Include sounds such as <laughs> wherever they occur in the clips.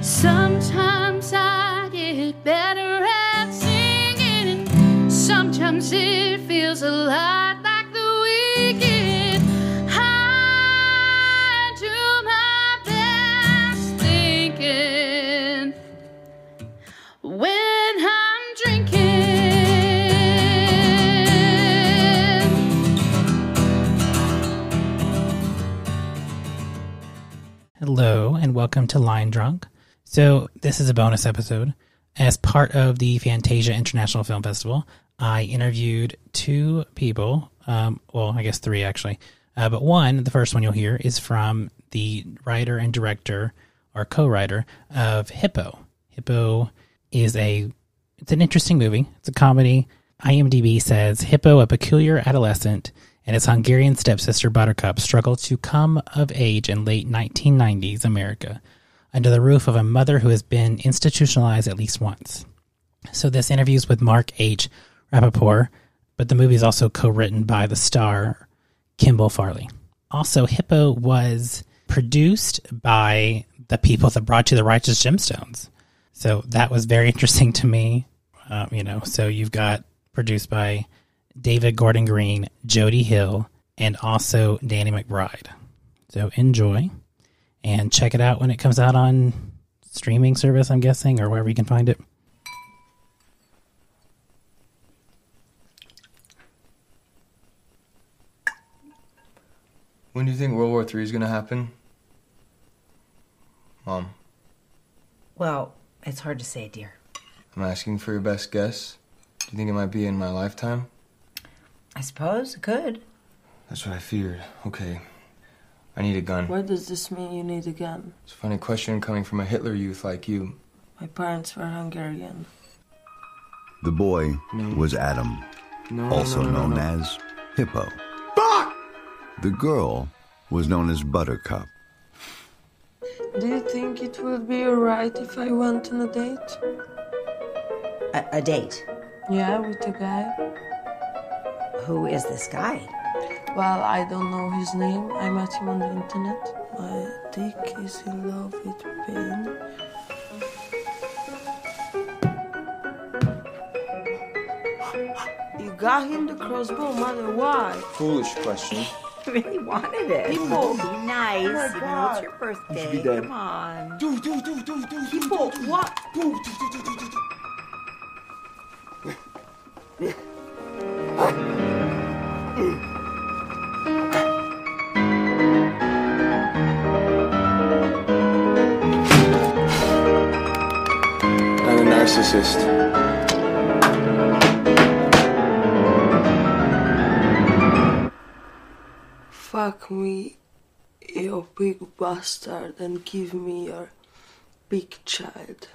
Sometimes I get better at singing, sometimes it feels a lot like the weekend. I do my best thinking when I'm drinking. Hello, and welcome to Line Drunk. So, this is a bonus episode. As part of the Fantasia International Film Festival, I interviewed two people. Um, well, I guess three actually. Uh, but one, the first one you'll hear, is from the writer and director or co-writer of Hippo. Hippo is a it's an interesting movie. It's a comedy. IMDb says Hippo, a peculiar adolescent, and his Hungarian stepsister Buttercup struggle to come of age in late 1990s America under the roof of a mother who has been institutionalized at least once. So this interview is with Mark H. Rapaport, but the movie is also co-written by the star Kimball Farley. Also, Hippo was produced by the people that brought you the Righteous Gemstones. So that was very interesting to me. Uh, you know, so you've got produced by David Gordon Green, Jody Hill, and also Danny McBride. So enjoy and check it out when it comes out on streaming service, I'm guessing, or wherever you can find it. When do you think World War III is going to happen? Mom, Well, it's hard to say, dear. I'm asking for your best guess. Do you think it might be in my lifetime? I suppose it could. That's what I feared. Okay. I need a gun. Why does this mean you need a gun? It's a funny question coming from a Hitler youth like you. My parents were Hungarian. The boy No. was Adam, No, no, also no, no, known no. as Hippo. Fuck! The girl was known as Buttercup. Do you think it would be alright if I went on a date? A, a date. Yeah, with a guy? Who is this guy? Well, I don't know his name. I met him on the internet. My dick is in love with pain. You got him the crossbow, mother. Why? Foolish question. <laughs> I really wanted it. People. Be nice. Oh my even though God. it's your birthday. be dead. Come on. do, do, do, do, do, People, what? do, do, do, do, do, do. I'm a narcissist. Fuck me, you big bastard, and give me your big child.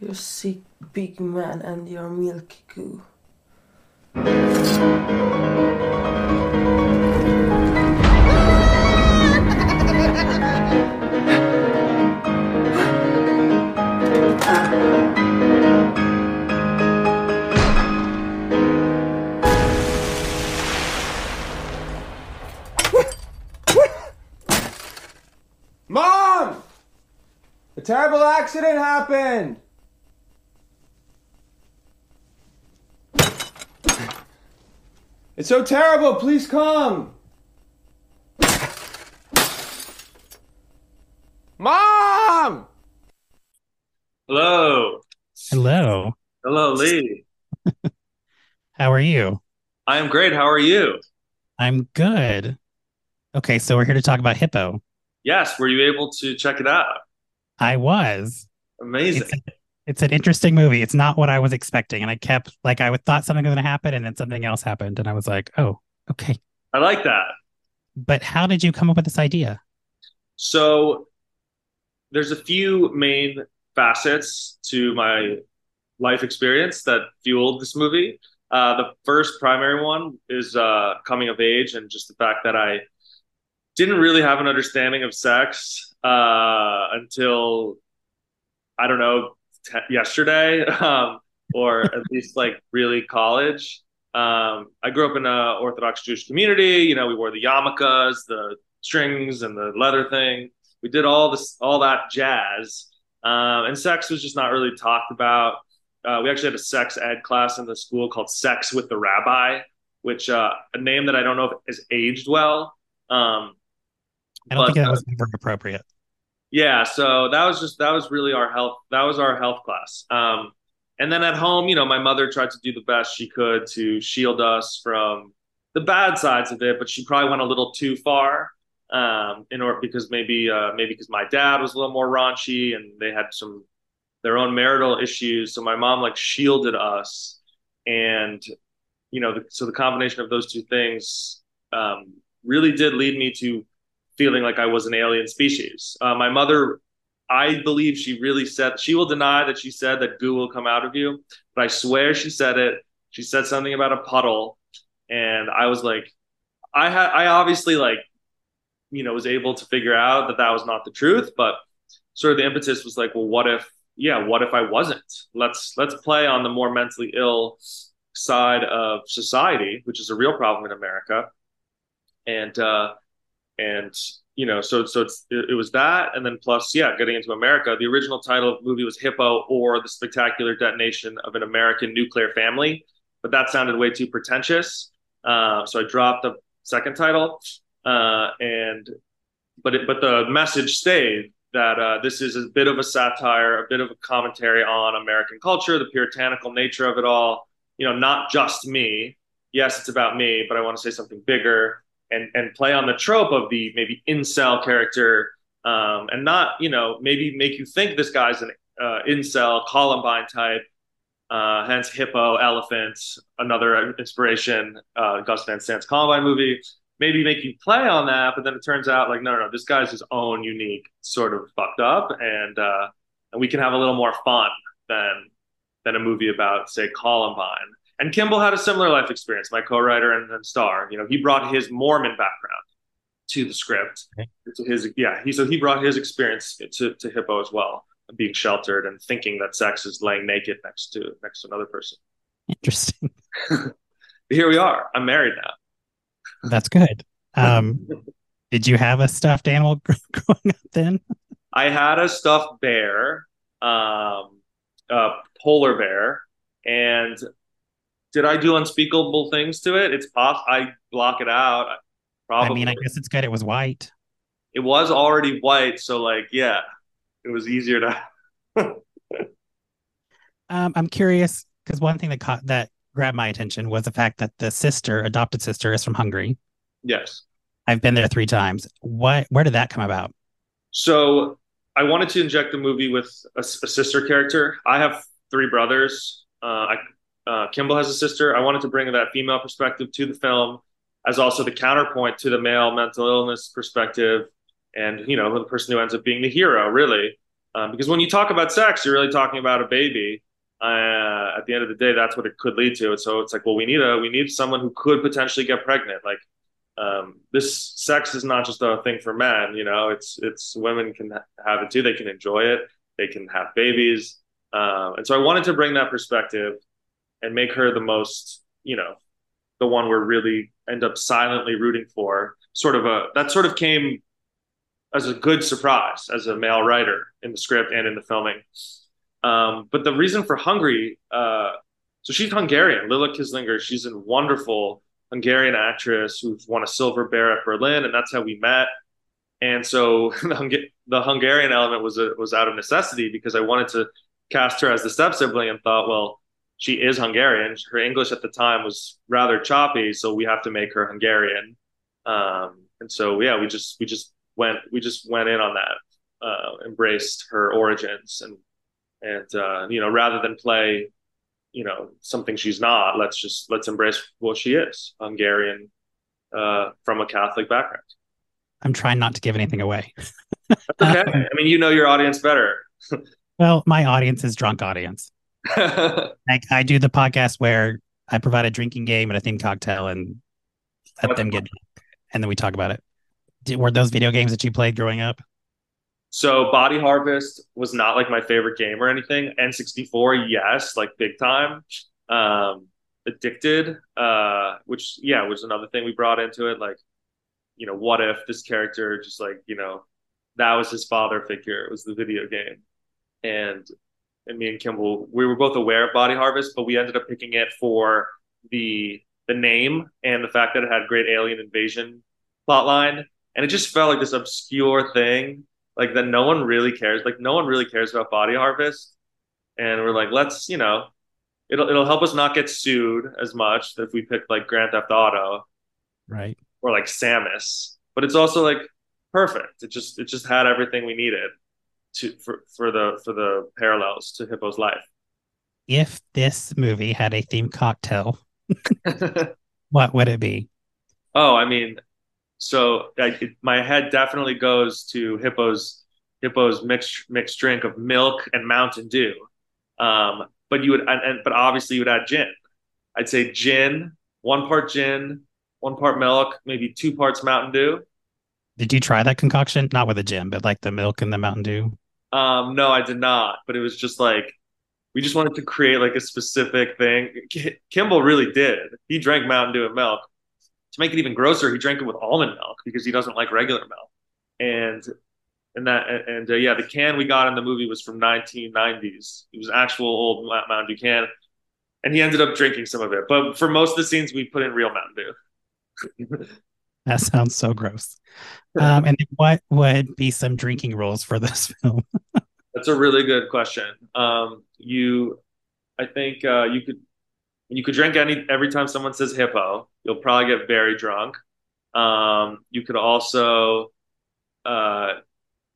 You sick big man and your milky goo. Terrible accident happened! It's so terrible, please come! Mom! Hello. Hello. Hello, Lee. <laughs> How are you? I am great. How are you? I'm good. Okay, so we're here to talk about Hippo. Yes, were you able to check it out? I was. Amazing. It's, it's an interesting movie. It's not what I was expecting, and I kept like I thought something was going to happen, and then something else happened, and I was like, "Oh, okay." I like that. But how did you come up with this idea? So there's a few main facets to my life experience that fueled this movie. Uh, the first primary one is uh, coming of age and just the fact that I didn't really have an understanding of sex uh, until I don't know t- yesterday, <laughs> um, or at <laughs> least like really college. Um, I grew up in a Orthodox Jewish community. You know, we wore the yarmulkes, the strings, and the leather thing. We did all this, all that jazz, um, and sex was just not really talked about. Uh, we actually had a sex ed class in the school called Sex with the Rabbi, which uh, a name that I don't know if has aged well. Um, I don't but, think that uh, was ever appropriate. yeah, so that was just that was really our health. That was our health class. Um, and then at home, you know, my mother tried to do the best she could to shield us from the bad sides of it, but she probably went a little too far. Um, in order because maybe uh, maybe because my dad was a little more raunchy and they had some their own marital issues, so my mom like shielded us, and you know, the, so the combination of those two things um, really did lead me to feeling like I was an alien species. Uh, my mother, I believe she really said, she will deny that she said that goo will come out of you, but I swear she said it. She said something about a puddle. And I was like, I had, I obviously like, you know, was able to figure out that that was not the truth, but sort of the impetus was like, well, what if, yeah, what if I wasn't? Let's, let's play on the more mentally ill side of society, which is a real problem in America. And, uh, and you know so so it, it, was that and then plus yeah getting into america the original title of the movie was hippo or the spectacular detonation of an american nuclear family but that sounded way too pretentious. Uh, so i dropped the second title uh, and but it, but the message stayed that uh, this is a bit of a satire a bit of a commentary on american culture the puritanical nature of it all. You know not just me. Yes it's about me but i want to say something bigger and and play on the trope of the maybe incel character um, and not you know maybe make you think this guy's an uh, incel Columbine type. Uh, hence Hippo, Elephant, another inspiration, uh, Gus Van Sant's Columbine movie. Maybe make you play on that, but then it turns out like no, no, no, this guy's his own unique sort of fucked up, and uh, and we can have a little more fun than than a movie about say Columbine. And Kimball had a similar life experience, my co-writer and, and star. You know, he brought his Mormon background to the script. Okay. His yeah, he so he brought his experience to, to Hippo as well, being sheltered and thinking that sex is laying naked next to next to another person. Interesting. <laughs> Here we are. I'm married now. That's good. <laughs> Um, did you have a stuffed animal <laughs> growing up then? I had a stuffed bear, um, a polar bear, and did I do unspeakable things to it? It's pop. I block it out. Probably. I mean, I guess it's good. It was white. It was already white, so like, yeah, it was easier to. <laughs> um, I'm curious because one thing that caught that grabbed my attention was the fact that the sister, adopted sister, is from Hungary. Yes, I've been there three times. What? Where did that come about? So I wanted to inject the movie with a, a sister character. I have three brothers. Uh, I uh, Kimball has a sister. I wanted to bring that female perspective to the film as also the counterpoint to the male mental illness perspective and you know the person who ends up being the hero really. Um, because when you talk about sex you're really talking about a baby. Uh, at the end of the day that's what it could lead to. And so it's like well we need a we need someone who could potentially get pregnant. Like um, this sex is not just a thing for men you know it's it's women can have it too. They can enjoy it. They can have babies. Um, and so i wanted to bring that perspective and make her the most, you know, the one we're really end up silently rooting for. Sort of a that sort of came as a good surprise as a male writer in the script and in the filming. Um, but the reason for Hungary, uh, so she's Hungarian, Lilla Kizlinger. She's a wonderful Hungarian actress who's won a silver bear at Berlin, and that's how we met. And so <laughs> the, Hung- the Hungarian element was a, was out of necessity because I wanted to cast her as the step sibling and thought, well, she is Hungarian. Her English at the time was rather choppy, so we have to make her Hungarian. Um, and so yeah, we just we just went we just went in on that, uh, embraced her origins, and and uh, you know rather than play you know something she's not, let's just let's embrace what she is, Hungarian uh, from a Catholic background. I'm trying not to give anything away. Okay. <laughs> I mean, you know your audience better. <laughs> well, my audience is drunk audience. <laughs> I, I do the podcast where I provide a drinking game and a themed cocktail and let them get and then we talk about it. Did, were those video games that you played growing up? So Body Harvest was not like my favorite game or anything. N64, yes, like big time. Um, Addicted, uh, which yeah, was another thing we brought into it. Like, you know, what if this character just like you know that was his father figure. It was the video game, and and me and Kimball, we were both aware of Body Harvest, but we ended up picking it for the the name and the fact that it had great alien invasion plotline, and it just felt like this obscure thing, like that no one really cares. Like no one really cares about Body Harvest, and we're like, let's you know, it'll it'll help us not get sued as much if we pick like Grand Theft Auto Right. or like Samus, but it's also like perfect. It just it just had everything we needed to for for the for the parallels to Hippo's life. If this movie had a theme cocktail, <laughs> what would it be? oh, I mean, so like it, my head definitely goes to Hippo's Hippo's mixed mixed drink of milk and Mountain Dew. Um, but you would and, and but obviously you would add gin. I'd say gin, one part gin, one part milk, maybe two parts Mountain Dew. Did you try that concoction? Not with a gin, but like the milk and the Mountain Dew. Um, no, I did not. But it was just like we just wanted to create like a specific thing. K- Kimball really did. He drank Mountain Dew and milk. To make it even grosser, he drank it with almond milk because he doesn't like regular milk. And and that and, and uh, yeah, the can we got in the movie was from 1990s. It was actual old Mountain Dew can, and he ended up drinking some of it. But for most of the scenes, we put in real Mountain Dew. <laughs> That sounds so gross. Um, and what would be some drinking rules for this <laughs> film? That's a really good question. Um, you, I think uh, you could you could drink any every time someone says hippo. You'll probably get very drunk. Um, you could also uh,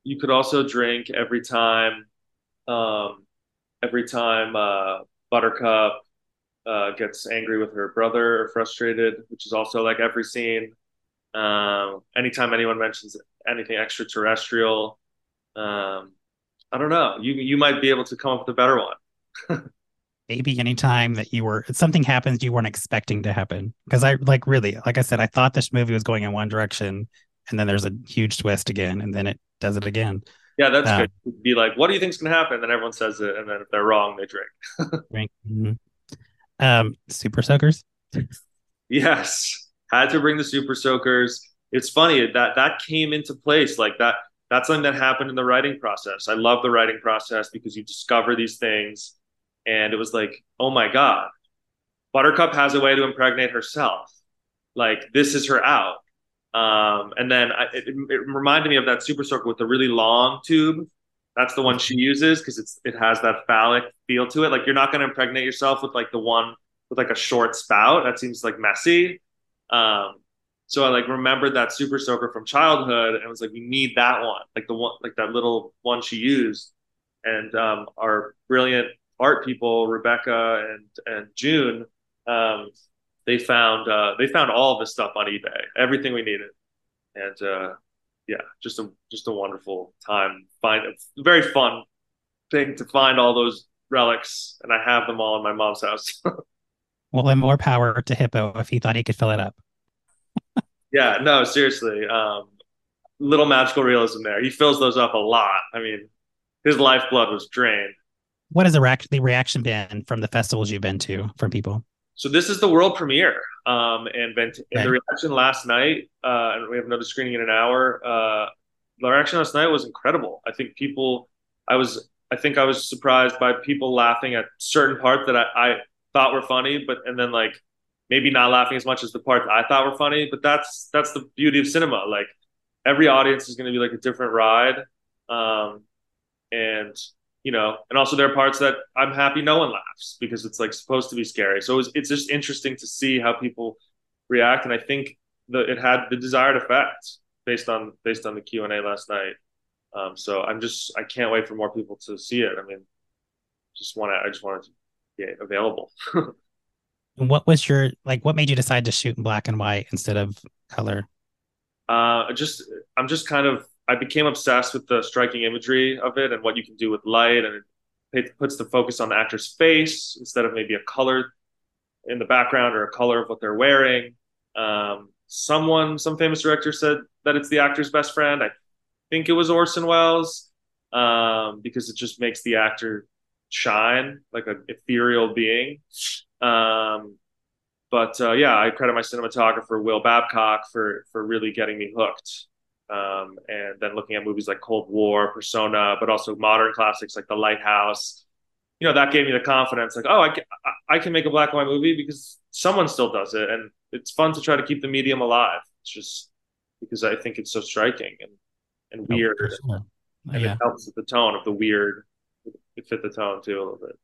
you could also drink every time um, every time uh, Buttercup uh, gets angry with her brother or frustrated, which is also like every scene. Um, anytime anyone mentions anything extraterrestrial, um, I don't know. You you might be able to come up with a better one. <laughs> Maybe anytime that you were something happens you weren't expecting to happen. Because I like really, like I said, I thought this movie was going in one direction, and then there's a huge twist again, and then it does it again. Yeah, that's Um, good. Be like, what do you think's gonna happen? Then everyone says it, and then if they're wrong, they drink. <laughs> Right? Mhm. Um, super soakers. Yes, had to bring the super soakers. It's funny that that came into place like that. That's something that happened in the writing process. I love the writing process because you discover these things, and it was like, oh my god, Buttercup has a way to impregnate herself. Like this is her out. Um, and then I, it, it reminded me of that super soaker with the really long tube. That's the one she uses because it's it has that phallic feel to it. Like you're not going to impregnate yourself with like the one with like a short spout. That seems like messy. Um, so I like remembered that super soaker from childhood and was like, we need that one, like the one, like that little one she used. And um, our brilliant art people, Rebecca and and June, um, they found uh, they found all of this stuff on eBay, everything we needed, and uh, yeah, just a just a wonderful time. Find a very fun thing to find all those relics, and I have them all in my mom's house. <laughs> Well, then more power to Hippo if he thought he could fill it up. yeah, no, seriously, um, little magical realism there. He fills those up a lot. I mean, his lifeblood was drained. What has the, reac- the reaction been from the festivals you've been to from people? So this is the world premiere, um, and, Vent- and the reaction last night, uh, and we have another screening in an hour. Uh, the reaction last night was incredible. I think people, I was, I think I was surprised by people laughing at certain parts that I, I thought were funny, but and then like maybe not laughing as much as the parts I thought were funny. But that's that's the beauty of cinema. Like every audience is going to be like a different ride, um, and you know, and also there are parts that I'm happy no one laughs because it's like supposed to be scary. So it's, it's just interesting to see how people react, and I think the it had the desired effect based on based on the Q and A last night. Um, so I'm just I can't wait for more people to see it. I mean, just want to I just wanted to be available. <laughs> And what was your like? What made you decide to shoot in black and white instead of color? uh, just I'm just kind of I became obsessed with the striking imagery of it and what you can do with light, and it puts the focus on the actor's face instead of maybe a color in the background or a color of what they're wearing. Um, someone, some famous director said that it's the actor's best friend. I think it was Orson Welles um, because it just makes the actor shine like an ethereal being. Um, but uh, yeah, I credit my cinematographer Will Babcock for for really getting me hooked. um, and then looking at movies like Cold War, Persona, but also modern classics like The Lighthouse. You know, that gave me the confidence, like, oh, I can, I can make a black and white movie because someone still does it, and it's fun to try to keep the medium alive. It's just because I think it's so striking and and weird, sure. and Yeah. it helps with the tone of the weird. It fit the tone too a little bit.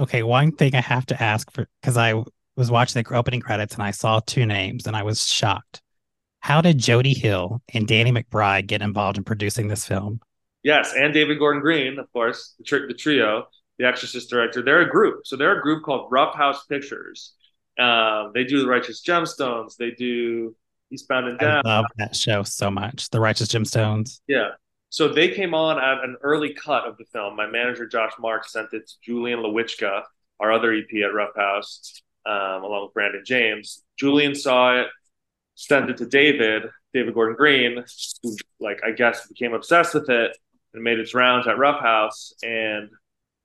Okay, one thing I have to ask for because I was watching the opening credits and I saw two names and I was shocked. How did Jody Hill and Danny McBride get involved in producing this film? Yes, and David Gordon Green, of course, the, tri- the trio, the Exorcist director. They're a group. So they're a group called Rough House Pictures. Um, they do The Righteous Gemstones. They do Eastbound and Down. I love that show so much. The Righteous Gemstones. Yeah. So they came on at an early cut of the film. My manager, Josh Mark, sent it to Julian Lewichka, our other EP at Rough House, um, along with Brandon James. Julian saw it, sent it to David, David Gordon Green, who, like, I guess became obsessed with it and made its rounds at Rough House. And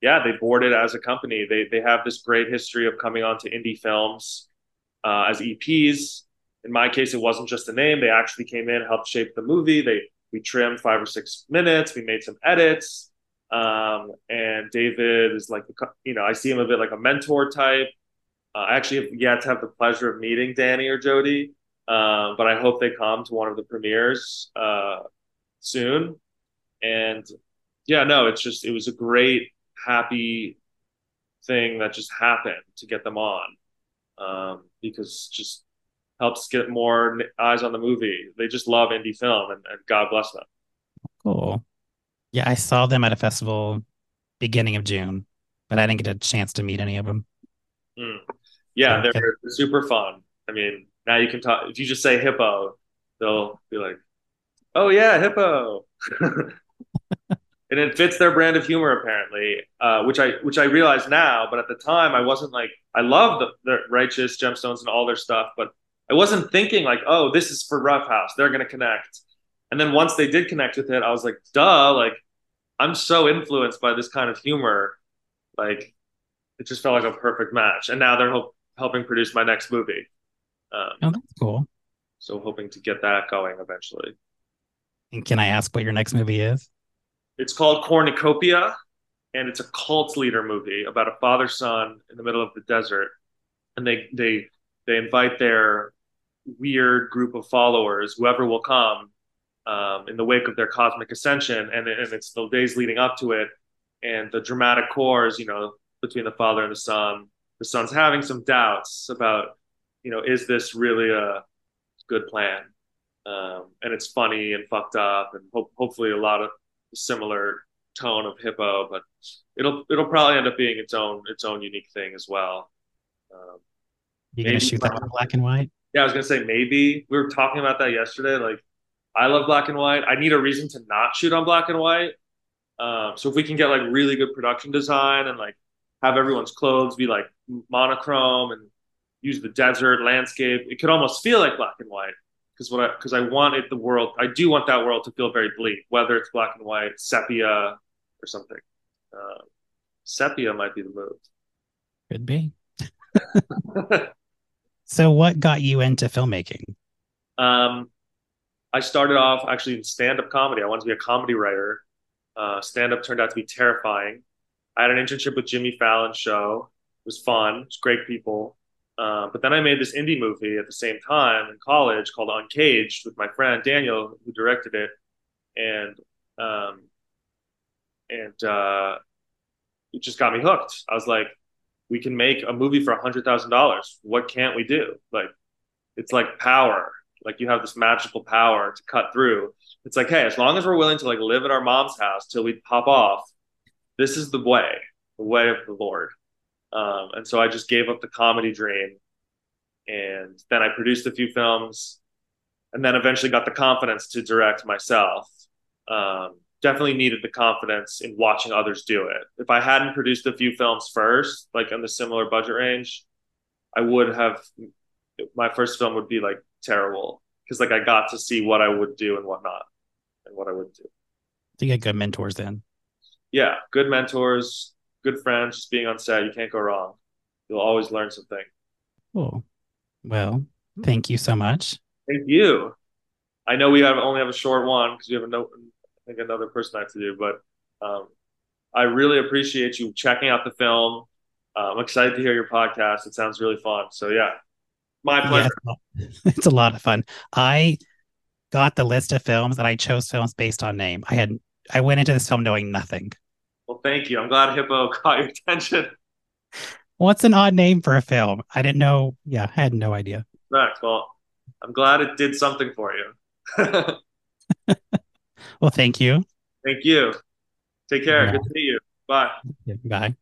yeah, they boarded as a company. They, they have this great history of coming on to indie films uh, as EPs. In my case, it wasn't just a name. They actually came in, helped shape the movie. They we trimmed five or six minutes. We made some edits. Um, and David is like, you know, I see him a bit like a mentor type. Uh, I actually have yet to have the pleasure of meeting Danny or Jody, um, but I hope they come to one of the premieres uh, soon. And yeah, no, it's just, it was a great, happy thing that just happened to get them on um, because just helps get more eyes on the movie. They just love indie film, and, and God bless them. Cool. Yeah, I saw them at a festival beginning of June, but I didn't get a chance to meet any of them. Mm. Yeah, they're super fun. I mean, now you can talk. If you just say hippo, they'll be like, "Oh yeah, hippo," <laughs> and it fits their brand of humor apparently, uh, which I which I realize now. But at the time, I wasn't like I love the, the righteous gemstones and all their stuff, but I wasn't thinking like, "Oh, this is for Rough House. They're gonna connect." And then once they did connect with it, I was like, "Duh!" Like I'm so influenced by this kind of humor, like it just felt like a perfect match. And now they're help, helping produce my next movie. Um, Oh, that's cool. so hoping to get that going eventually. And can I ask what your next movie is? It's called Cornucopia, and it's a cult leader movie about a father son in the middle of the desert, and they they they invite their weird group of followers, whoever will come, um, in the wake of their cosmic ascension, and and it's the days leading up to it, and the dramatic cores, you know, between the father and the son. The son's having some doubts about, you know, is this really a good plan? Um, and it's funny and fucked up, and ho- hopefully a lot of similar tone of hippo, but it'll it'll probably end up being its own its own unique thing as well. Um, You gonna shoot that in black and white? Yeah, I was gonna say maybe we were talking about that yesterday. Like, I love black and white. I need a reason to not shoot on black and white. Um, so if we can get like really good production design and like have everyone's clothes be like monochrome and use the desert landscape, it could almost feel like black and white. Because what I because I wanted the world, I do want that world to feel very bleak, whether it's black and white, sepia, or something. Uh, sepia might be the move. Could be. <laughs> So, what got you into filmmaking? Um, I started off actually in stand-up comedy. I wanted to be a comedy writer. Uh, stand-up turned out to be terrifying. I had an internship with Jimmy Fallon's show. It was fun. It was great people. Uh, but then I made this indie movie at the same time in college called Uncaged with my friend Daniel, who directed it, and um, and uh, it just got me hooked. I was like, we can make a movie for a hundred thousand dollars. What can't we do? Like, it's like power. Like you have this magical power to cut through. It's like, hey, as long as we're willing to like live at our mom's house till we pop off, this is the way, the way of the Lord. Um, and so I just gave up the comedy dream, and then I produced a few films, and then eventually got the confidence to direct myself. Um, definitely needed the confidence in watching others do it. If I hadn't produced a few films first, like in the similar budget range, I would have my first film would be like terrible because like I got to see what I would do and what not and what I wouldn't do. You get good mentors then. Yeah, good mentors, good friends, just being on set, you can't go wrong. You'll always learn something. Cool. Well, thank you so much. Thank you. I know we have only have a short one because we have a no, I think another person I have to do, but um, I really appreciate you checking out the film. Uh, I'm excited to hear your podcast. It sounds really fun. So yeah, my pleasure. Yeah, <laughs> it's a lot of fun. I got the list of films and I chose films based on name. I had I went into this film knowing nothing. Well, thank you. I'm glad Hippo <laughs> caught your attention. What's an odd name for a film? I didn't know. Yeah, I had no idea. Right. Well, I'm glad it did something for you. <laughs> well, thank you. Thank you. Take care. Good to see you. Bye. Bye.